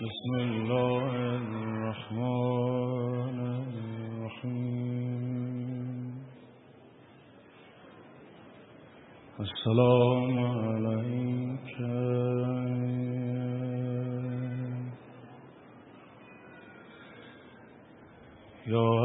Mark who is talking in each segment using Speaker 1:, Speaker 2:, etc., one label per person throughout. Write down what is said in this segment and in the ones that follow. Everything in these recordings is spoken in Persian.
Speaker 1: بسم الله الرحمن الرحيم السلام عليك يا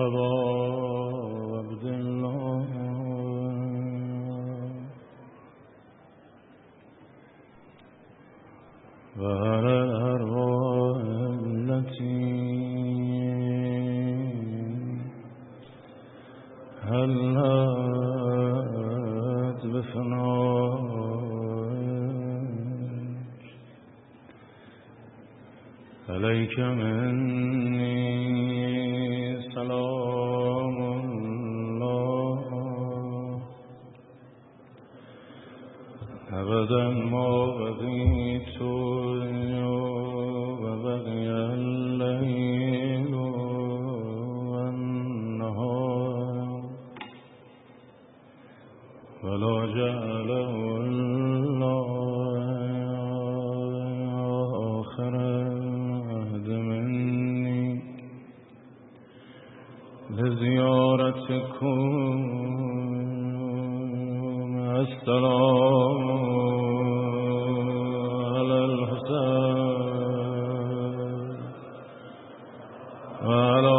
Speaker 1: وعلى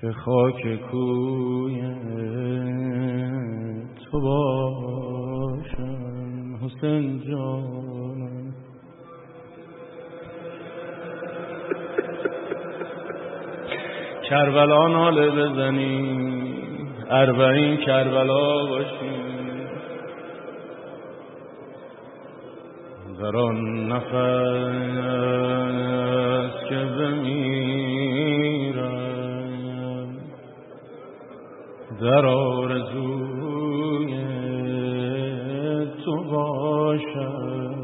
Speaker 1: که خاک کوی تو باشم. حسین جان. کربلا ناله بزنی. اربعین کربلا باشی. در آن نفس در آرزوی تو باشم.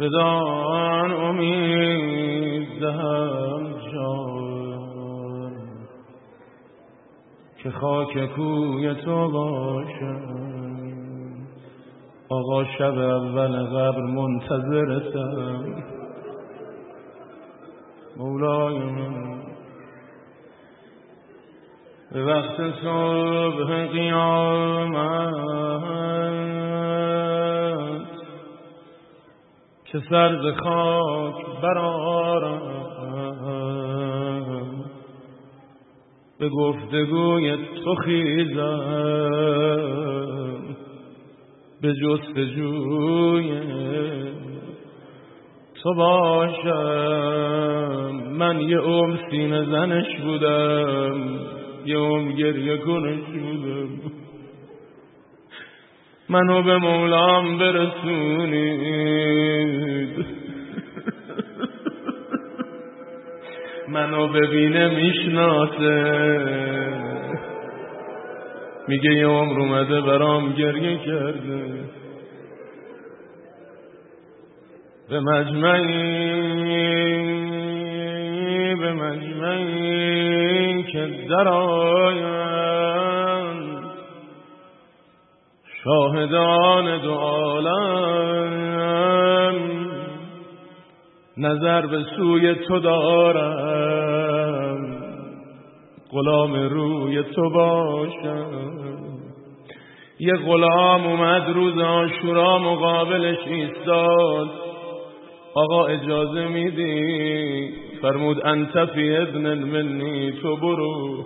Speaker 1: بدان امید دهم جان که خاک کوی تو باشم. آقا شب اول قبر منتظرتم. وقت صبح قیامت. که سر ز خاک برارم به گفتگوی تو خیزم. به جستجوی تو باشم. من یه عمر سینه زنش بودم. عمر گریه کنش بودم منو به مولام برسونید. منو ببینه می‌شناسه. میگه یه عمر اومده برام گریه کرده. به مجمعی که در شاهدان دو عالم. نظر به سوی تو دارم. غلام روی تو باشم. یه غلام اومد روز آشورا مقابلش ایستاد. آقا اجازه میدی؟ فرمود انت فی ابن منی تو برو.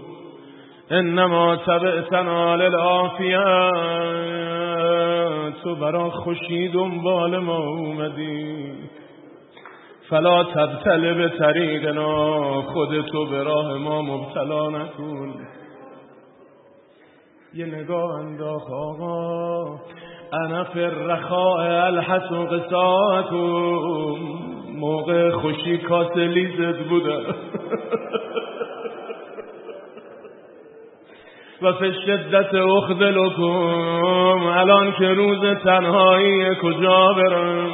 Speaker 1: انما تبعتنا للعافیه. تو برا خوشی دنبال ما اومدی. فلا تبتل به طریقنا خودتو به راه ما مبتلا نکن. یه نگاه انداخ آقا. انا فی الرخاء الحس و قصاکم. موقع خوشی کاسلی زد بودم و فی شدت اخذلکم. الان که روز تنهایی کجا برم؟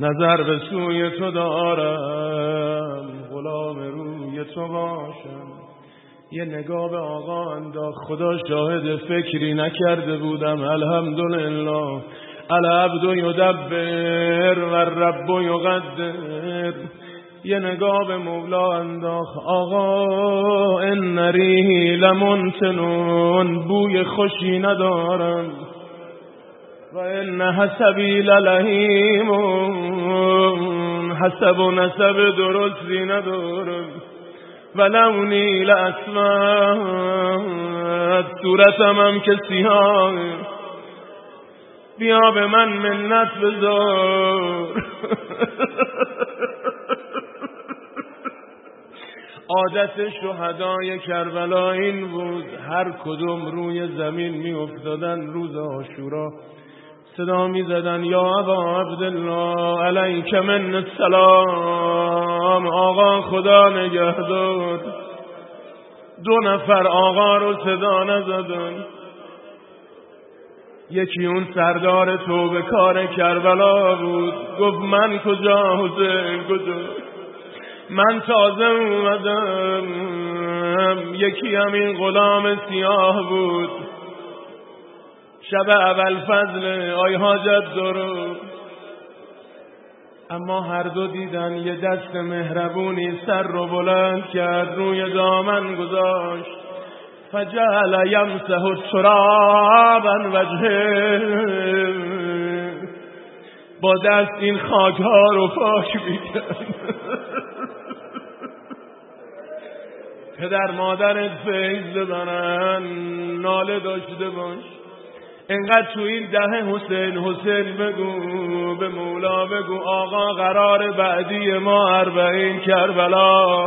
Speaker 1: نظر به سوی تو دارم. غلام روی تو باشم. یه نگاه به آقا انداخت. خدا شاهد فکری نکرده بودم. الحمدلله. العبد یدبر و رب یقدر یه نگاه به مولا انداخت آقا ان ریحی لمنتنون بوی خوشی ندارم. و ان حسبی للهیمون حسب و نسب درستی ندارم. و لونی لاسود صورتم هم که بیا به من منت بذار. عادت شهدای کربلا این بود هر کدوم روی زمین می افتادن روز آشورا صدا می زدن یا ابا عبدالله علیک من السلام آقا خدا نگهدار. دو نفر آقا رو صدا نزدن. یکی اون سردار توبه کار کربلا بود. گفت من کجا حسین کجا؟ من تازه اومدم. یکی همین غلام سیاه بود. شب اول فضل آی حاجت درو. اما هر دو دیدن یه دست مهربونی سر رو بلند کرد روی دامن گذاشت. فجعل یمسه ترابا وجهه. با دست این خاک ها رو پاک می‌کرد. پدر مادرت فیض بزنن. ناله داشته باش. انقدر تو این ده حسین حسین بگو به مولا بگو آقا قرار بعدی ما اربعین کربلا.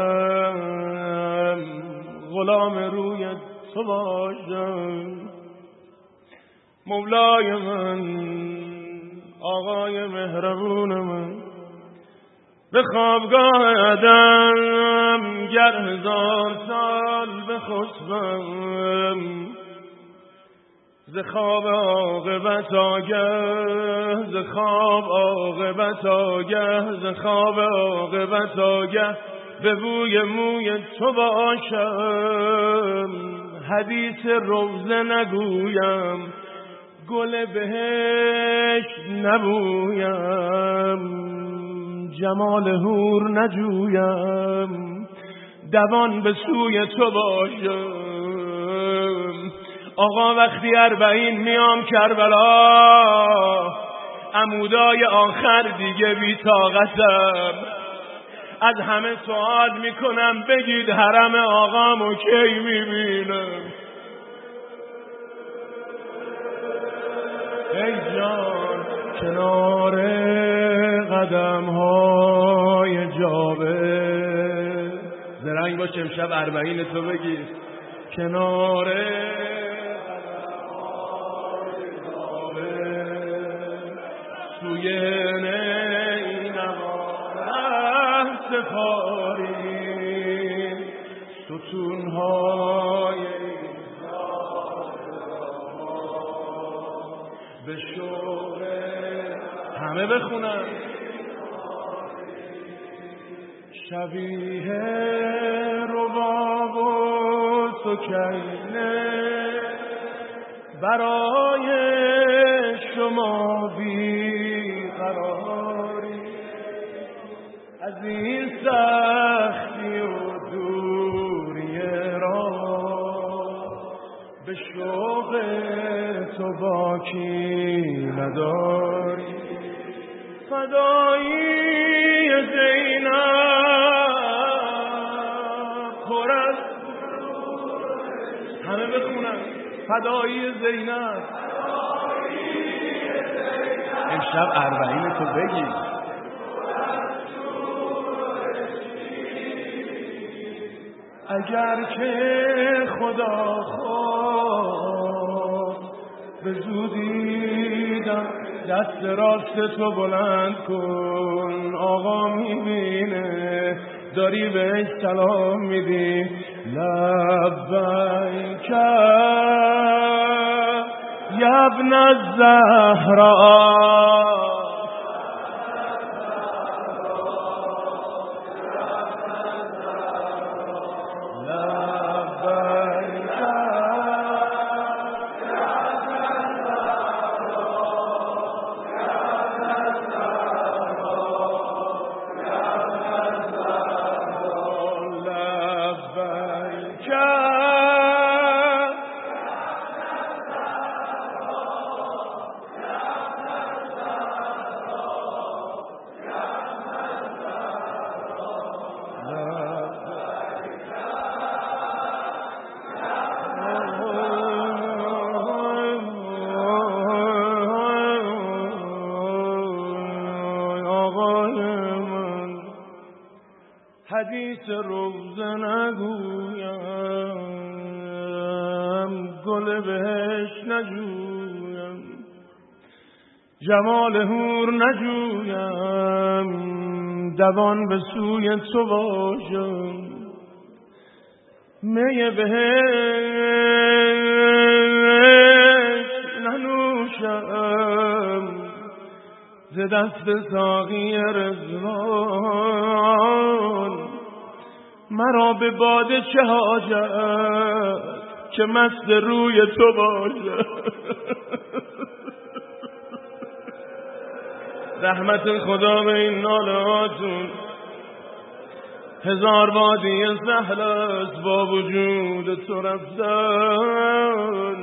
Speaker 1: غلام روی تو باشم. مولای من آقای مهربون من. به خوابگاه ادم گر هزار سال بخسبم. ز خواب عاقبت آگه ز خواب عاقبت آگه ز خواب عاقبت آگه. به بوی موی تو باشم. حدیث روزه نگویم. گل بهش نبویم. جمال هور نجویم. دوان به سوی تو باشم. آقا وقتی اربعین میام کربلا عمودای آخر دیگه بی طاقتم. از همه سوال می‌کنم بگید حرم آقامو کی می‌بینم ای جان کنار قدم های جابه زرنگ باش امشب اربعین تو بگیر کنار سوی این سپاری ستون های به شوق همه بخونن. شبیه رباب و سکینه برای شما این سختی و دوری را به شوق تو نداری. فدایی زینب. همه بخونن. فدایی زینب. امشب اربعین تو بگی. اگر که خدا خواست به زودی دست راست تو بلند کن. آقا می‌بینه داری بهش سلام میدی. لبیک یا ابن الزهرا. حدیث روزه نگویم گل بهش نجویم جمال هور نجویم دوان به سوی تو باشم. می بهش ننوشم ز دست ساقی رزوان مرا به باده چه حاجت که مست روی تو باشه رحمت خدا به این ناله هاتون. هزار وادی سهل است با وجود تو رفتن.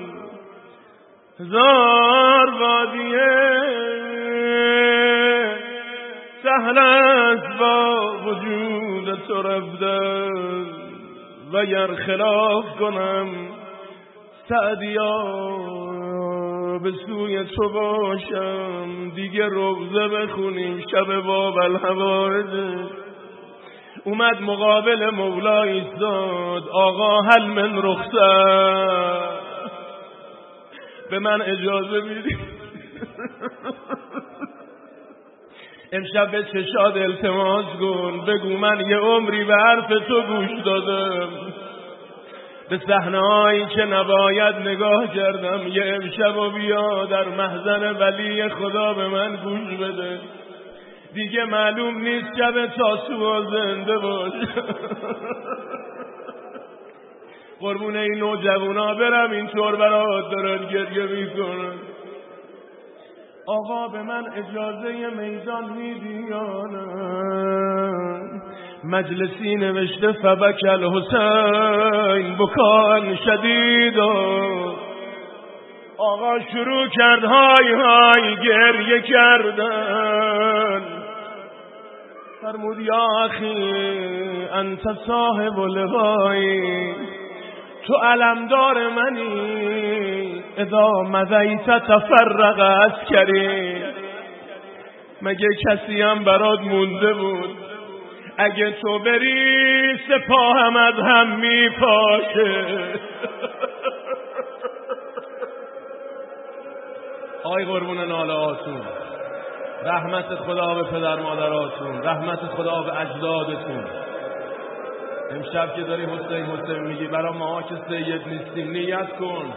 Speaker 1: هزار وادی سهل تو رفتن و گر خلاف کنم سعدیا به سوی تو باشم دیگه روزه بخونیم شب باب الحوارزه اومد مقابل مولا ایستاد آقا هل من رخصت. به من اجازه میدی؟ امشب به چشاد التماس کن بگو من یه عمری به حرف تو گوش دادم. به صحنه هایی که نباید نگاه کردم. یه امشب و بیا در محضن ولی خدا به من گوش بده. دیگه معلوم نیست شب تاسو و زنده باش. قربون این نوجوانا برم اینطور برات دارن گریه می‌کنن. آقا به من اجازه میدان میدیانم مجلسی نوشته فبک الحسین بکان شدید آقا شروع کرد های های گریه کردن. فرمود یا اخی انت صاحب لغایی تو علمدار منی. اذا مذیت تفرق کری. مگه کسی هم برات مونده بود؟ اگه تو بری سپاهم از هم میپاشه. آی قربون ناله آتون رحمت خدا به پدر مادراتون. رحمت خدا به اجدادتون. امشب که داری حسین حسین میگی برای ما که سید نیستیم نیت کن.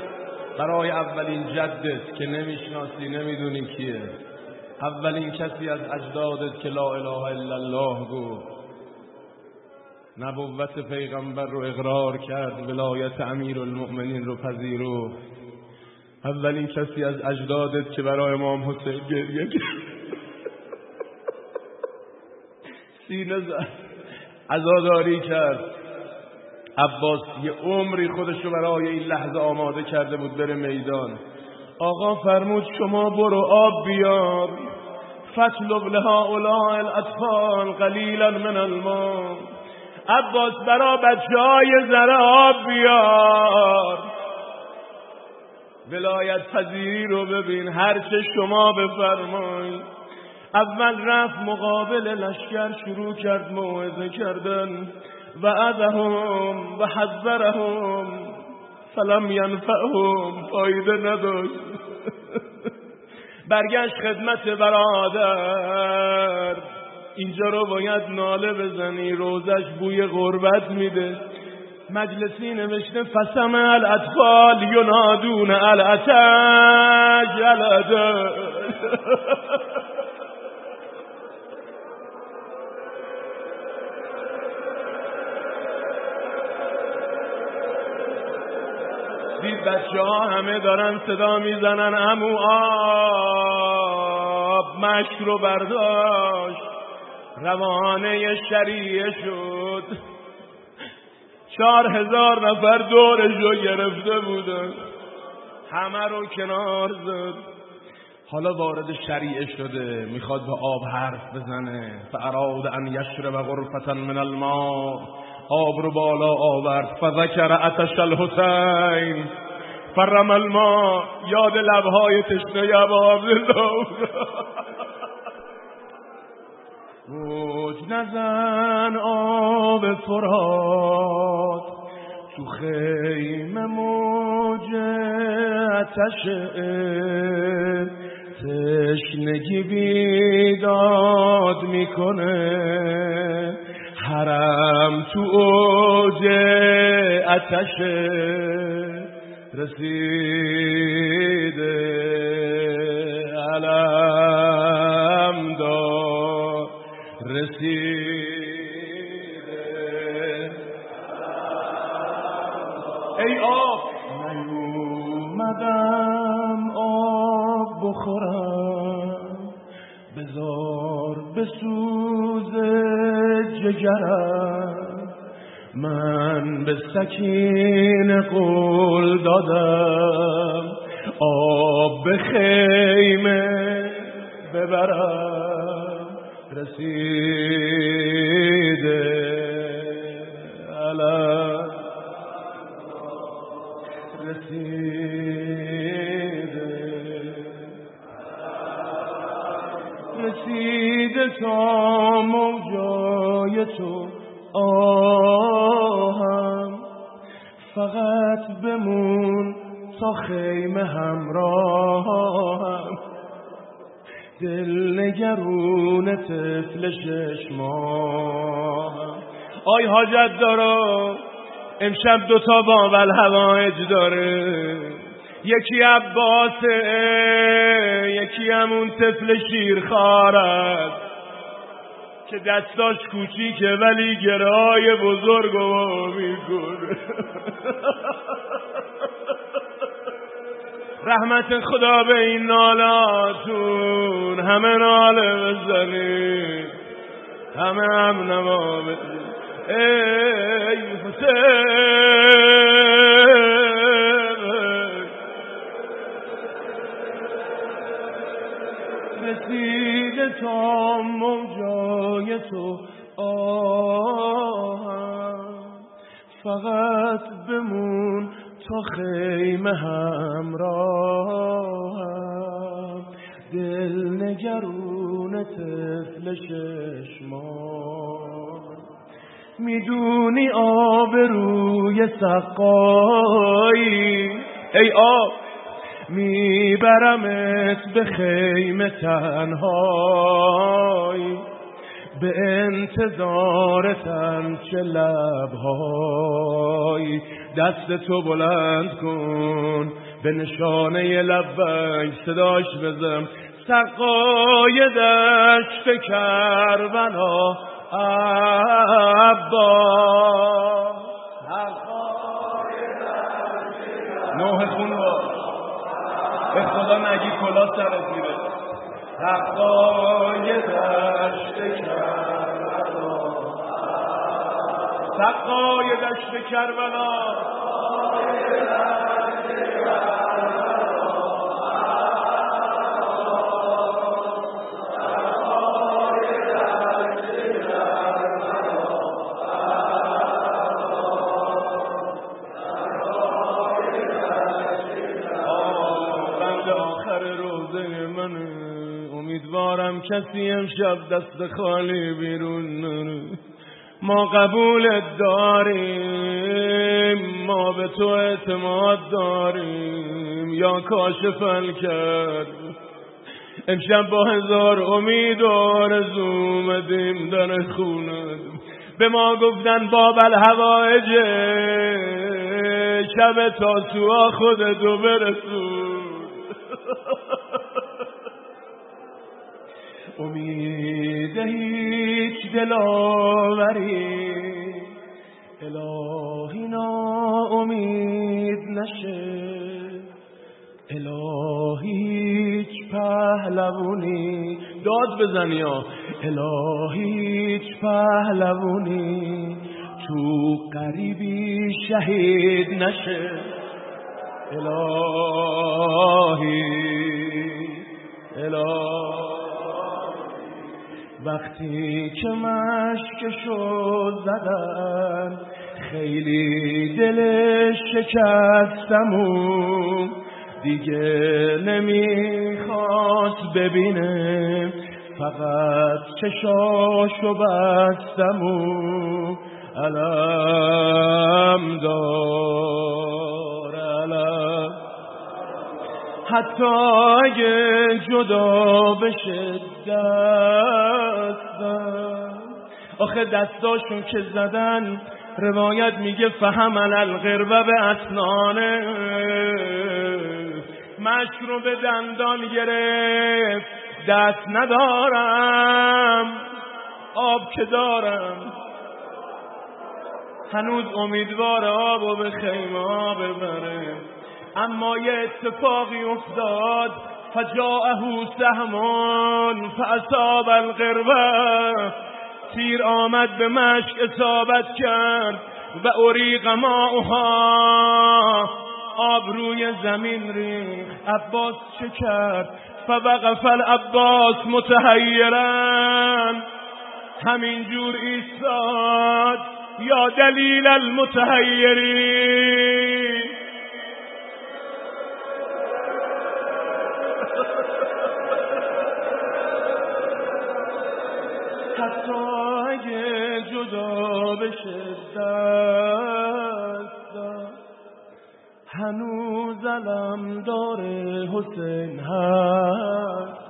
Speaker 1: برای اولین جدت که نمی‌شناسی نمی‌دونی کیه. اولین کسی از اجدادت که لا اله الا الله گفت. نبوت پیغمبر رو اقرار کرد ولایت امیر المؤمنین رو پذیرو. اولین کسی از اجدادت که برای امام حسین گریه سینه زد. عزاداری کرد. عباس یه عمری خودشو برای این لحظه آماده کرده بود بره میدان. آقا فرمود شما برو آب بیار. فتلب لها اولاء الاطفال قلیلا من الماء عباس برا بچه های زره آب بیار. ولایت پذیری رو ببین هرچه شما بفرمایید. اول رفت مقابل لشکر شروع کرد موعظه کردن و ادهم و حذرهم. فلم ینفعهم فایده نداشت. برگشت خدمت برادر. اینجا رو باید ناله بزنی روزش بوی غربت میده. مجلسی نوشته فسم الاطفال ینادون الاتج الاتج بچه ها همه دارن صدا می‌زنن. امو آب مشک رو برداشت. روانه شریعه شد. چهار هزار نفر دورش رو گرفته بودن. همه رو کنار زد. حالا وارد شریعه شده. می‌خواد به آب حرف بزنه. فاراد ان یشرب غرفتا من الماء. آب رو بالا آورد. فذکر اتش الحسین. فرم الماء یاد لبهای تشنه ابا عبدالله موج نزن آب فرات تو خیمه موج اتشه تشنگی بیداد می‌کنه. حرم تو اوج اتشه رسیده. علم دار رسیده. ای آب. نیومدم آب بخورم. بزار بسوز جگرم. من به سکین قول دادم آب به خیمه ببرم. رسیده علم رسیده رسیده تا موجای تو. آهم فقط بمون تا خیمه همراهم دل نگرون طفل ششماهم آی حاجت دارم امشب دوتا بابل هوایج داره. یکی عباسه یکی همون طفل شیرخوار است که دستاش کوچیکه ولی گرای بزرگ و می‌کنه رحمت خدا به این نالاتون. همه ناله بزنید. همه هم نما ای حسین. رسیده تا موجای تو آهم. فقط بمون تا خیمه همراهم. دل نگرون طفل ششمان می‌دونی آب روی سقایی. ای آب میبرمت به خیمه تنهایی. به انتظارتم چه لبهایی دست تو بلند کن به نشانه لبک صداش بزن. سقای دشت کربلا عبا نوح خون باش. به خدا نگی کلا سرت میره سقای دشت کربلا. سقای دشت کربلا. امیدوارم کسی امشب دست خالی بیرون نره ما قبولت داریم ما به تو اعتماد داریم. یا کاشفن کرد امشب با هزار امید و آرزو اومدیم در خونه. به ما گفتن باب الهوایجه شب تا تو خودتو برسون. امید هیچ دلاوری. الهی نا امید نشه. الهی هیچ پهلوونی داد بزن یا الهی هیچ پهلوونی تو قریبی شهید نشه. الهی الهی. وقتی که مشکشو زدن خیلی دل شکستمون. دیگه نمی‌خواست ببینه فقط چشاشو بستمون. علم دار علم. حتی اگه جدا بشه دستم آخه دستاشون که زدن روایت میگه فهم الغربه به اسنانه. مشک رو به دندان گرفت. دست ندارم. آب که دارم. هنوز امیدوار آب و به خیمه ببره. اما یه اتفاقی افتاد. فجاءه سهمون فاصاب القربه تیر آمد به مشک اصابت کرد و اریق ماؤها. آب روی زمین ریخ عباس چه کرد؟ فوقف العباس متحیرن همینجور ایستاد. یا دلیل المتحیرین. بشه دستم هنوز علم داره حسین هست.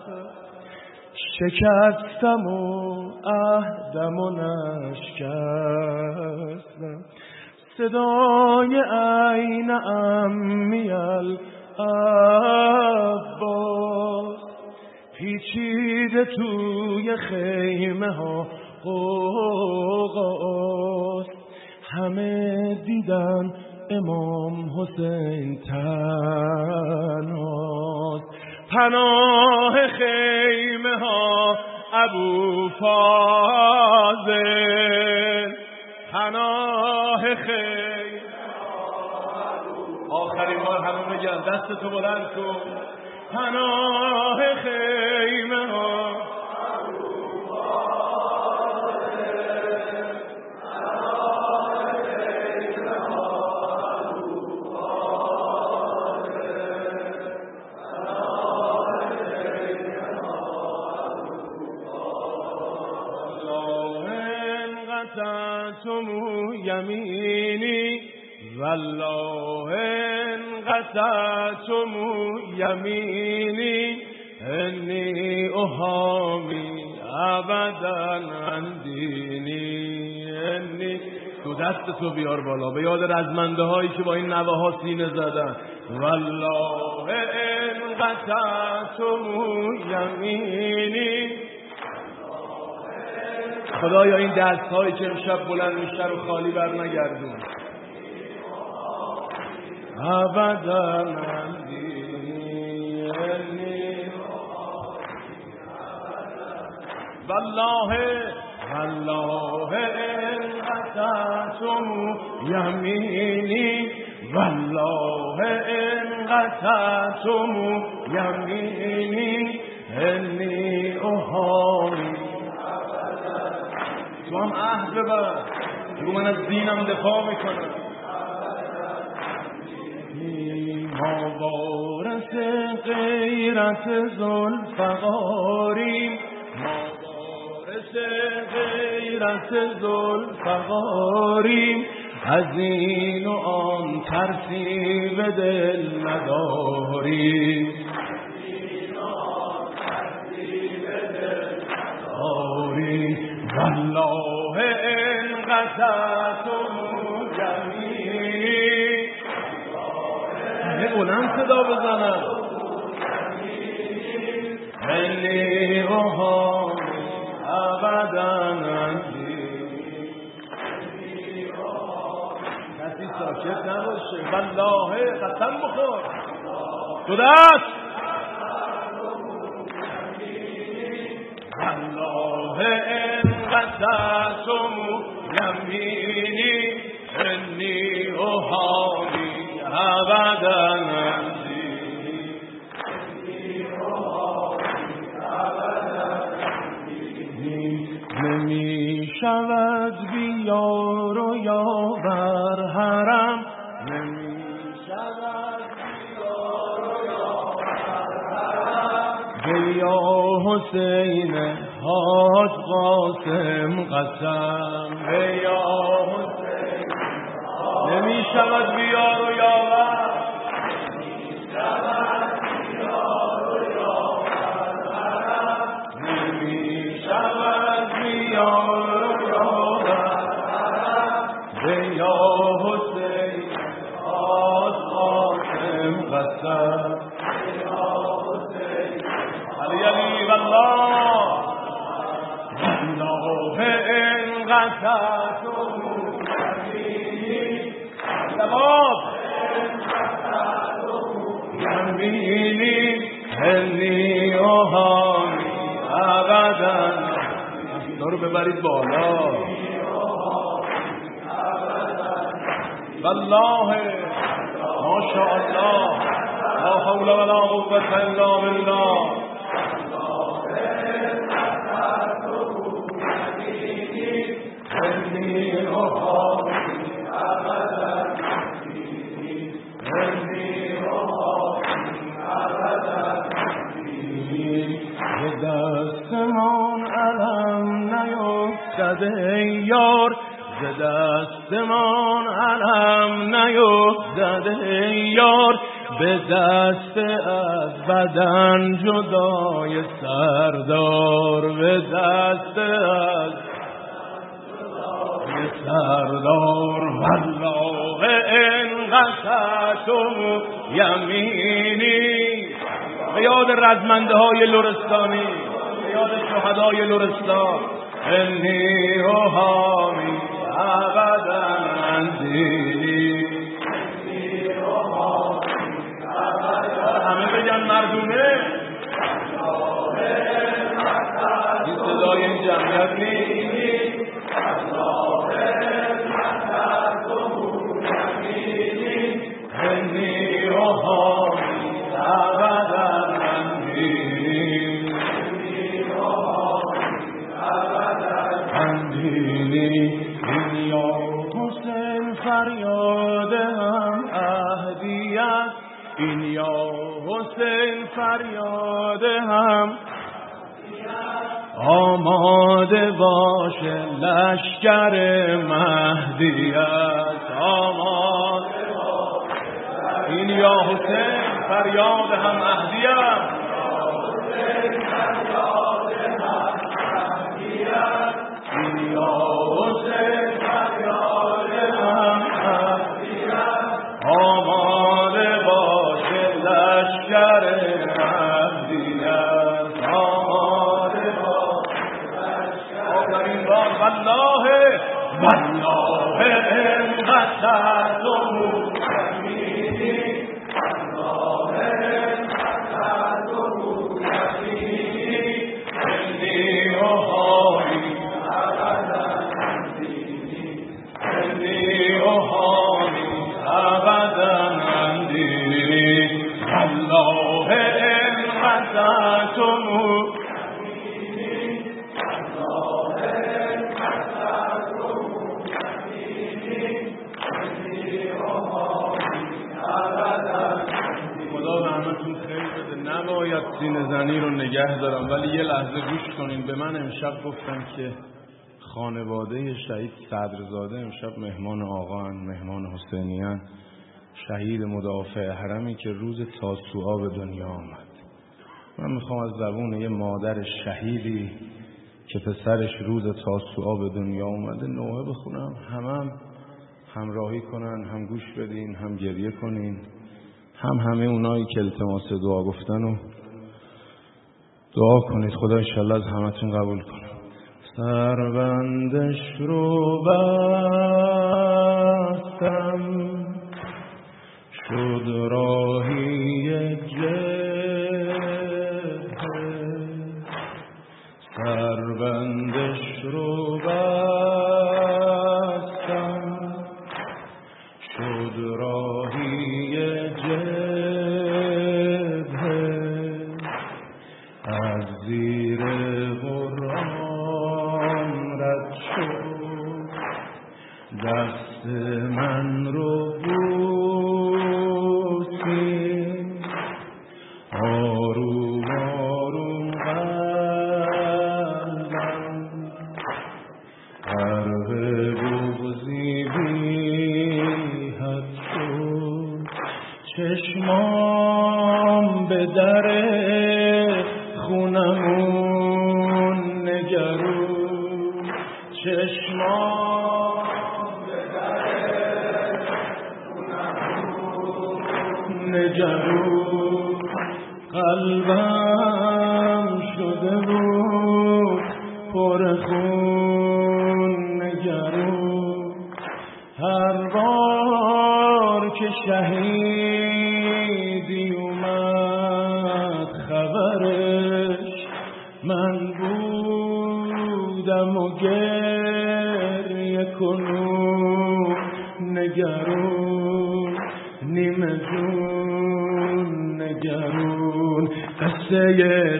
Speaker 1: شکستم و عهدم و نشکستم. صدای عین امیل عباس پیچیده توی خیمه ها. قوقاست همه دیدن امام حسین تنهاست. پناه خیمه ها ابو فاضل. پناه خیمه آخرین بار همه بگن دست تو بلند کن. پناه خیمه ها. یمینی والله قسمتم یمینی انی احامی ابدا اندینی. انی تو دست تو بیار بالا. به یاد رزمنده هایی که با این نوه ها سینه زدن. والله قسمتم یمینی. خدایا این دست هایی که امشب بلند میشه رو خالی بر نگردون ابدا والله والله ان قطعتم یمینی والله ان قطعتم یمینی انی احامی تو هم عهد ببر. بگو من از دینم دفاع می‌کنم. ما وارث غیرت زلفقاریم ما وارث غیرت زلفقاریم از این و آن ترسی به دل نداریم بلند صدا بزنن. ملی روحانی ابدا کسی ساکت نباشه. والله قسم بخور. تو دست. شود بیار و یاور حرم. نمی شود بیار و یا حسین حاج قاسم قسم. یا حسین نمی شود بیار و یاور ببرید بالا. والله ما شاء الله لا حول ولا قوة الا بالله. هلی اوهانی نیفتده یار ز دستمان علم نیفتده یار به دست از بدن جدای سردار. به دست از سردار. والله ان قطعتم یمینی. به یاد رزمنده های لورستانی به یاد شهدای لورستان انی روحانی ابدا اندینی همه بگن مردونه. این صدای این جمعیت نیست. فریاد هم. آماده باشه لشکر مهدیت. آماده این یا حسین فریاد هم مهدیت امشب گفتن که خانواده شهید صدرزاده امشب مهمان آقا مهمان حسینیان شهید مدافع حرمی که روز تاسوعا به دنیا آمد. من می‌خوام از زبون یه مادر شهیدی که پسرش روز تاسوعا به دنیا اومده نوعه بخونم. همم هم همراهی کنن هم گوش بدین هم گریه کنین هم همه اونایی که التماس دعا گفتن و دعا کنید. خدا انشالله از همتون قبول کنه. سربندش رو بستم. شد راهی جبه سربندش رو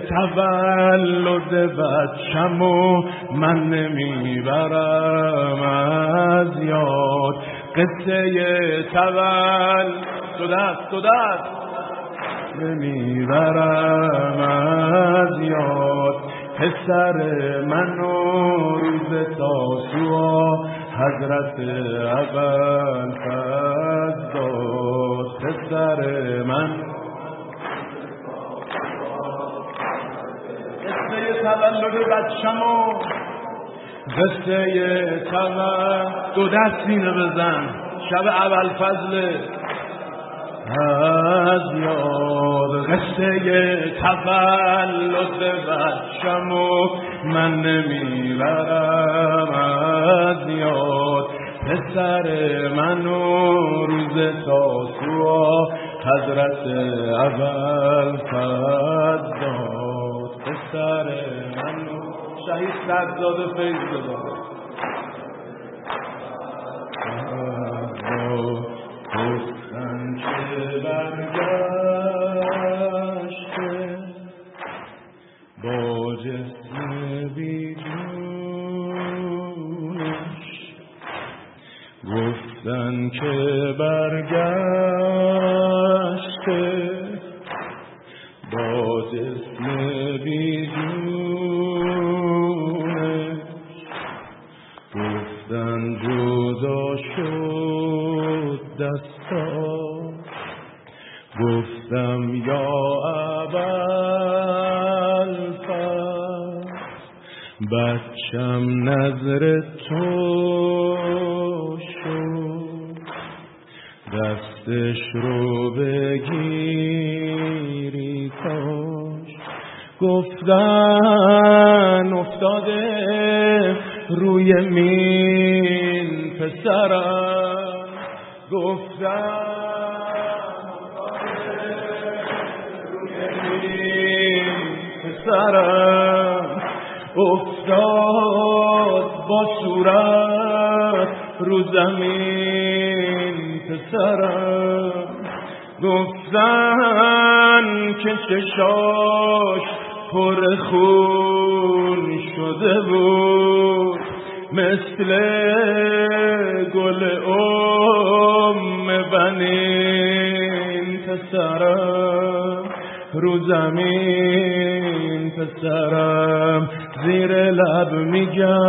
Speaker 1: تولد بچمو من نمی‌برم از یاد. قصه تولد دو دست دو دست نمی‌برم از یاد. پسر من روز تاسوعا حضرت اول داد پسر من. تولد بچمو قصه تولد. دو دست اینو بزن. شب اول فضل. از یاد قصه تولد بچمو من نمی‌برم. از یاد پسر منو روز تاسوعا حضرت اول فضل سر من شهید سرزاده فیض گفتن که برگشته گفتن که برگشته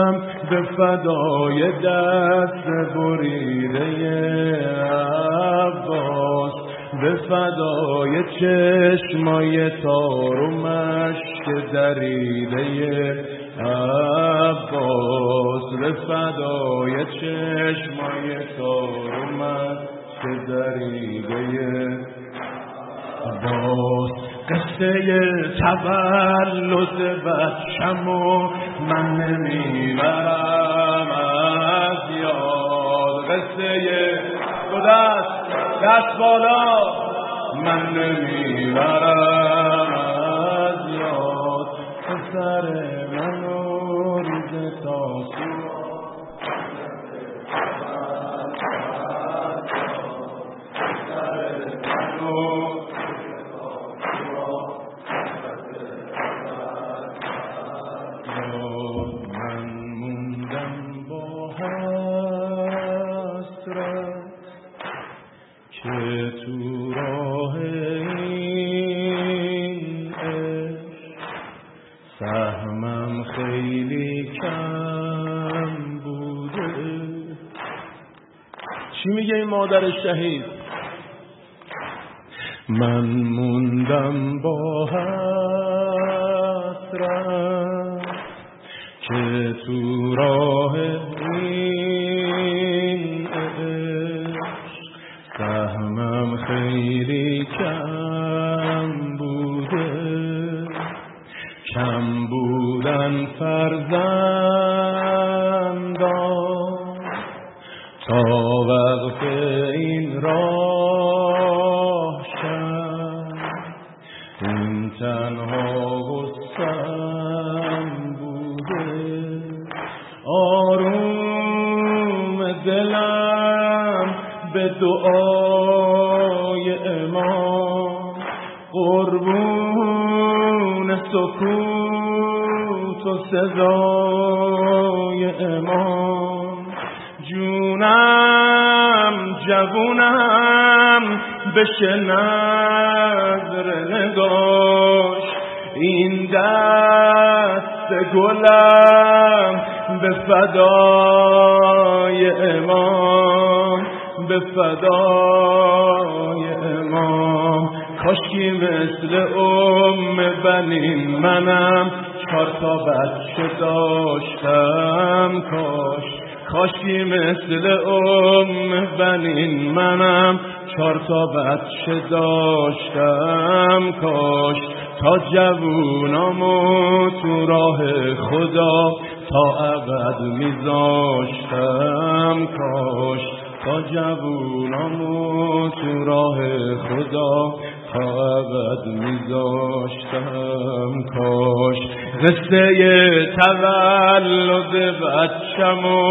Speaker 1: میگم به فدای دست بریده عباس. به فدای چشمای تار و مشک دریده عباس. به فدای چشمای تار و مشک دریده عباس. قصه تولد بچم و من نمی‌برم از یاد. قصه دو دست دست بالا من نمی‌برم از یاد. پسر منو روز تاسو. من مادر شهید. من موندم با حسرت که تو راه میذاشتم کاش تا جوونامو تو راه خدا تا ابد میذاشتم کاش. قصه تولد بچمو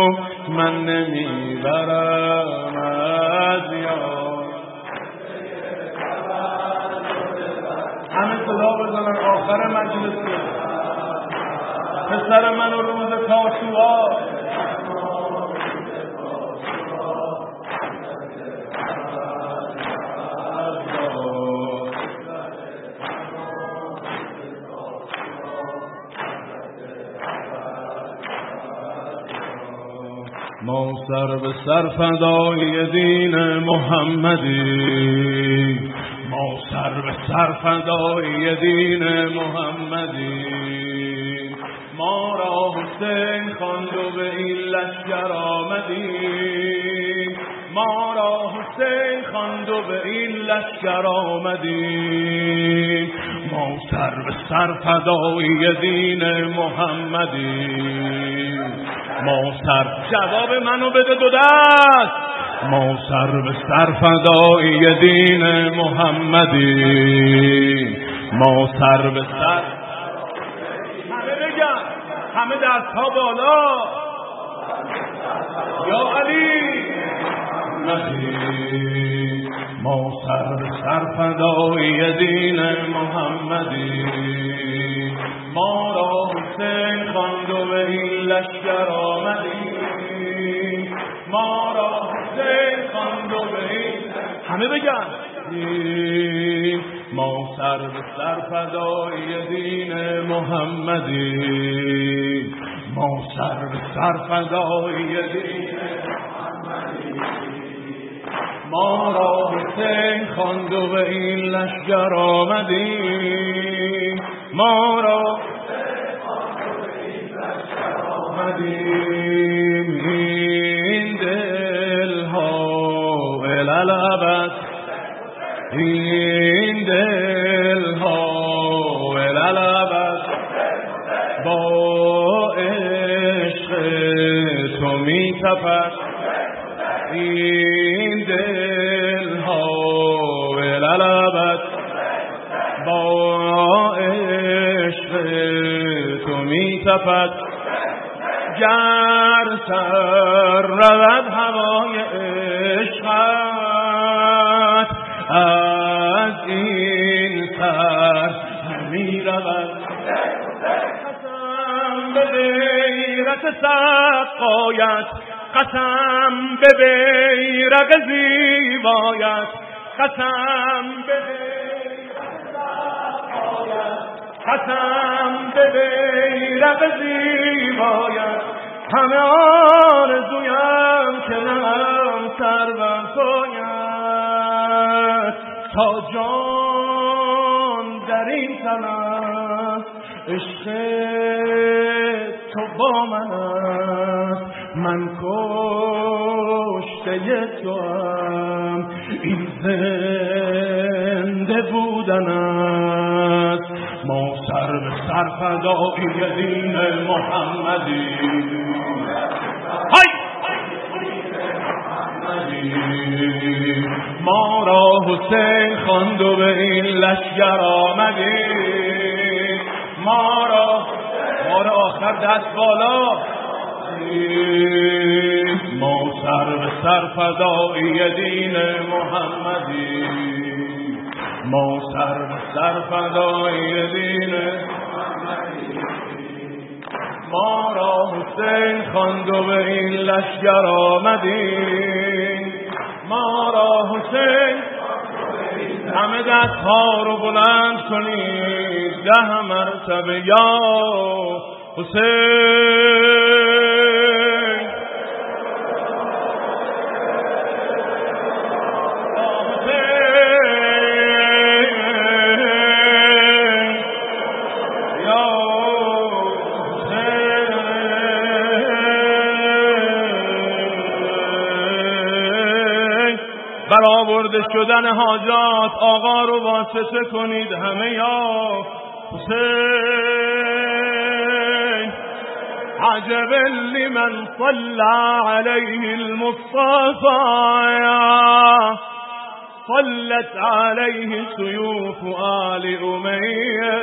Speaker 1: من نمی‌برم از یاد. همه صدا بزنن. آخر مجلس. پسر من روز تاسوعا ما سر به سر فدای دین محمدی. ما سر به سر فدای دین محمدی. ما را حسین خواند و به این لشکر آمدیم ما را حسین خواند و به این لشکر آمدیم ما سر به سر فدایی دین محمدیم ما سر جواب منو بده دو دست. ما سر به سر فدایی دین محمدیم ما سر به سر همه بگن همه دست ها بالا. یا علی. ما سر به سر فدای دین محمدی. ما را حسین خواند و به این لشکر همه بگن. ما سر به سر فدای دین محمدی. ما سر به سر فدای دین ما را حسین خواند و به این لشگر آمدیم ما را آمدیم این این دل ها الالبت با عشق تو می تپد. این دل ها لبت با عشق تو می تپد. گر سر رود سقایت قسم به بیرق زیبایت. قسم به قسم به بیرق زیبایت. همه آرزویم که نم سر بر تا جان در این تن عشق تو با من است. من کشته تو هم این زنده بودن است. ما سر به سر فدایی دین محمدی. های! ما را حسین خواند و به این لشگر آمدیم ما را ما را آخر دست بالا. ما سر به سر فدایی دین محمدی. ما سر به سر فدایی دین ما را حسین خواند و به این لشگر آمدیم ما را حسین همه دست ها رو بلند کنید ده مرتبه یا حسین. برآورده شدن حاجات آقا رو واسطه کنید همه یا حسین. عجب لمن صلى عليه المصطفى. صلت عليه سيوف آل أمية.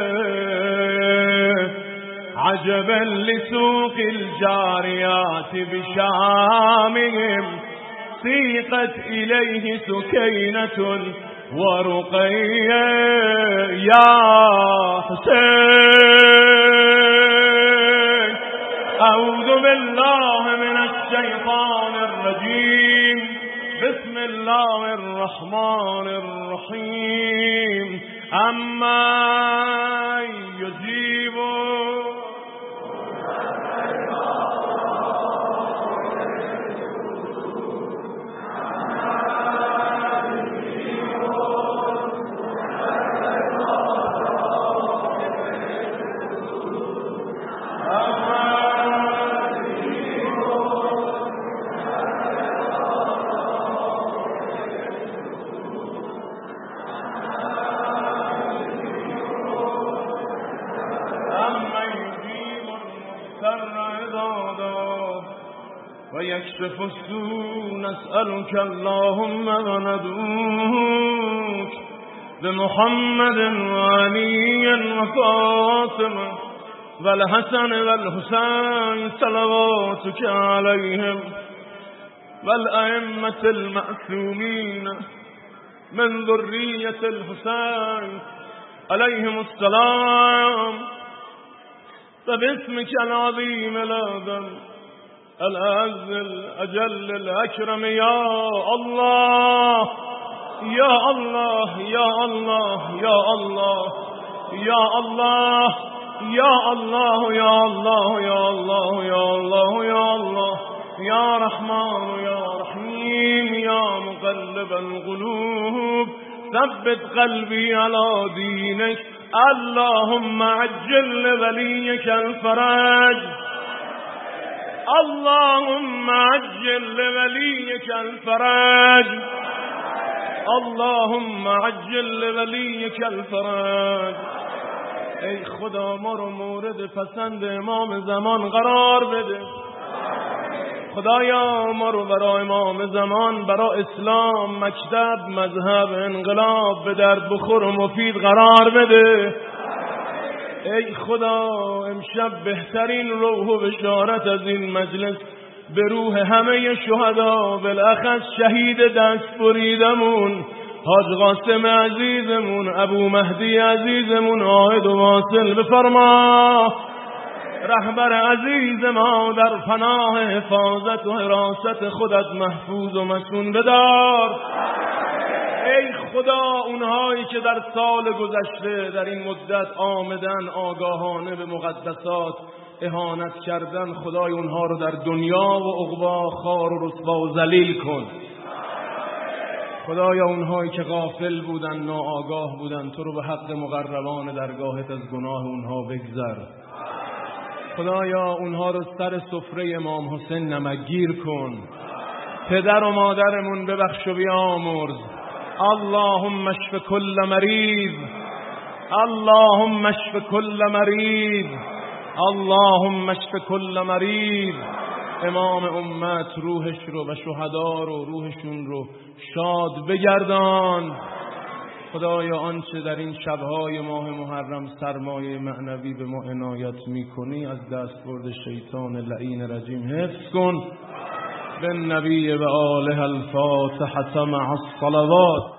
Speaker 1: عجبا لسوق الجاريات بشامهم. سيقت إليه سكينة ورقية يا حسين. أعوذ بالله من الشيطان الرجيم. بسم الله الرحمن الرحيم. أما ويكشف السوء نسألك اللهم وندعوك بمحمد وعلي وفاطمة والحسن والحسين صلواتك عليهم والأئمة المأثومين من ذرية الحسين عليهم السلام. فباسمك العظيم الأعظم الأعز الأجل الأكرم يا الله يا الله يا الله يا الله يا الله يا الله يا الله يا الله يا الله يا الله يا رحمن يا رحيم يا مقلب القلوب ثبت قلبي على دينك اللهم عجل لوليك الفرج اللهم عجل لوليك الفرج اللهم عجل لوليك الفرج ای خدا ما رو مورد پسند امام زمان قرار بده خدایا ما رو برای امام زمان برای اسلام مکتب مذهب انقلاب به درد بخور و مفید قرار بده ای خدا امشب بهترین روح و بشارت از این مجلس به روح همه شهدا بالاخص شهید دست بریدمون حاج قاسم عزیزمون ابو مهدی عزیزمون آهد و واصل بفرما. رهبر عزیز ما در پناه حفاظت و حراست خودت محفوظ و مسون بدار. ای خدا اونهایی که در سال گذشته در این مدت آمدن آگاهانه به مقدسات اهانت کردن خدای اونها رو در دنیا و عقبا خار و رسوا و ذلیل کن. خدایا اونهایی که غافل بودن ناآگاه بودن تو رو به حق مقربان درگاهت از گناه اونها بگذر. خدایا اونها رو سر سفره امام حسین نمگیر کن. پدر و مادرمون ببخش و بیامرز. اللهم اشف كل مريض. اللهم اشف كل مريض. اللهم اشف كل مريض. امام امت روحش رو و شهدا رو روحشون رو شاد بگردان. خدایا آنچه در این شبهای ماه محرم سرمایه معنوی به ما عنایت می‌کنی از دست برد شیطان لعین رجیم حفظ کن. بالنبي بآله الفاتحة مع الصلوات.